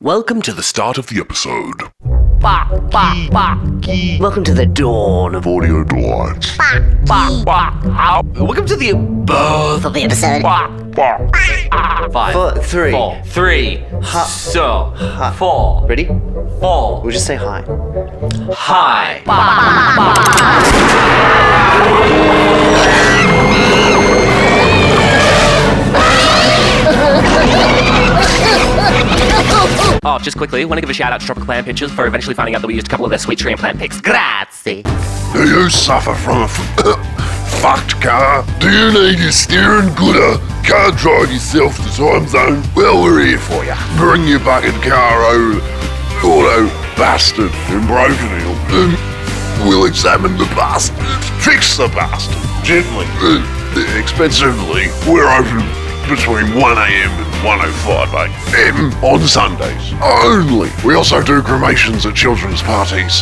Welcome to the start of the episode. Welcome to the dawn of Audio Delights. Welcome to the birth of the episode. Five, Four, three. four, three, so, four, Ready? four, We'll just say hi. high. Oh, just quickly, want to give a shout out to Tropical Plant Pictures for eventually finding out that we used a couple of their sweet tree and plant pics. Grazie. Do you suffer from a fucked car? Do you need your steering gooder? Can't drive yourself to time zone? Well, we're here for you. Bring your bucket car over auto bastard in Broken Hill. and We'll examine the bastard. Fix the bastard. Gently. Uh, expensively. We're open between 1am and 105am on Sundays. Only. We also do cremations at children's parties.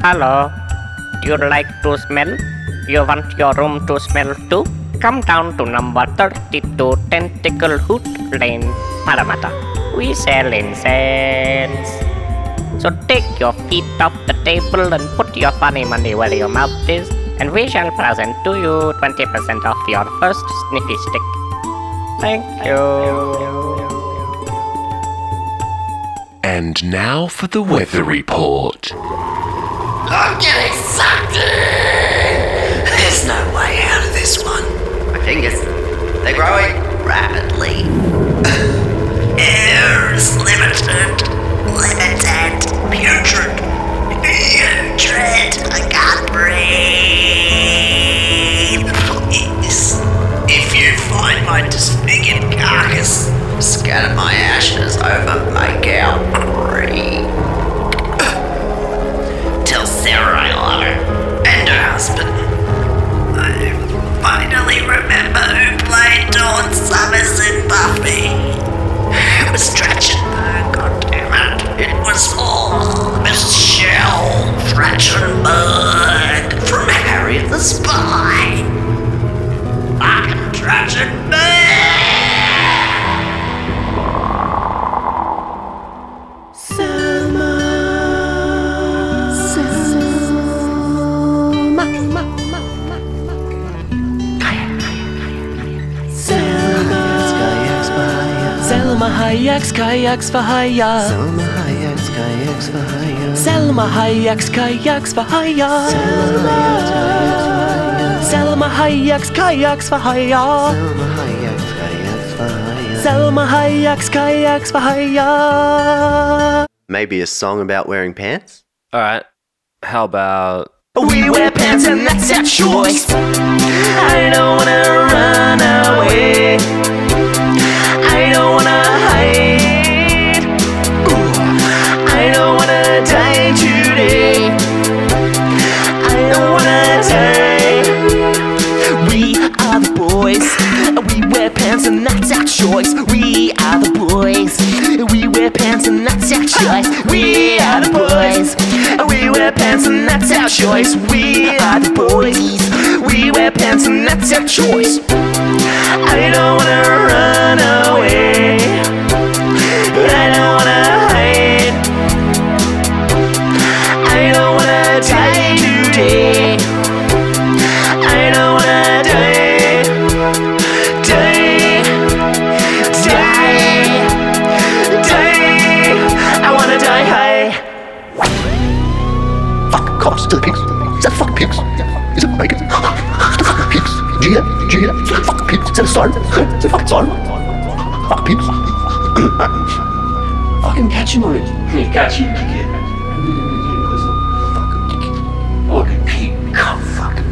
Hello. Do you like to smell? You want your room to smell too? Come down to number 32 Tentacle Hoot Lane, Parramatta. We sell incense. So take your feet off the table and put your funny money where your mouth is, and we shall present to you 20% off your first sniffy stick. Thank you. And now for the weather report. I'm getting sucked in. There's no way out of this one. My fingers, they're growing rapidly. Air is limited. Limited. Putrid. Putrid. My ashes over my Hayek's kayaks for hire. Selma Hayek's kayaks for hire. Selma Hayek's kayaks for hire. Selma Hayek's kayaks for hire. Selma Hayek's kayaks for hire. Selma Hayek's kayaks for hire. Maybe a song about wearing pants? Alright, how about. We wear pants and that's our choice. I don't wanna run away. I don't wanna and that's our choice. We are the boys. We wear pants and that's our choice. We are the boys. We wear pants and that's our choice. We are the boys. We wear pants and that's our choice. I don't wanna run fucking pigs? Is that a siren? Is it fucking siren? Fuck pigs. fucking catch him on it. Yeah, catch him. Fucking pig. Come fucking.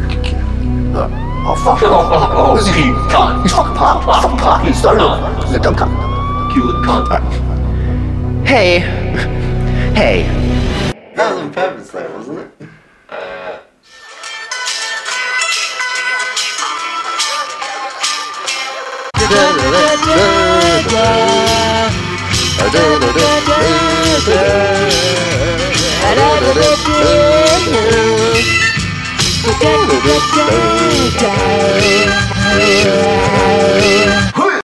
Oh, fuck. Oh, oh, oh. This is he. Oh, He's fucking parked. Fucking parked. He's thrown off. He's a dumb cunt. You a cunt. Hey. Hey. That was on purpose Da-da-da-da-da.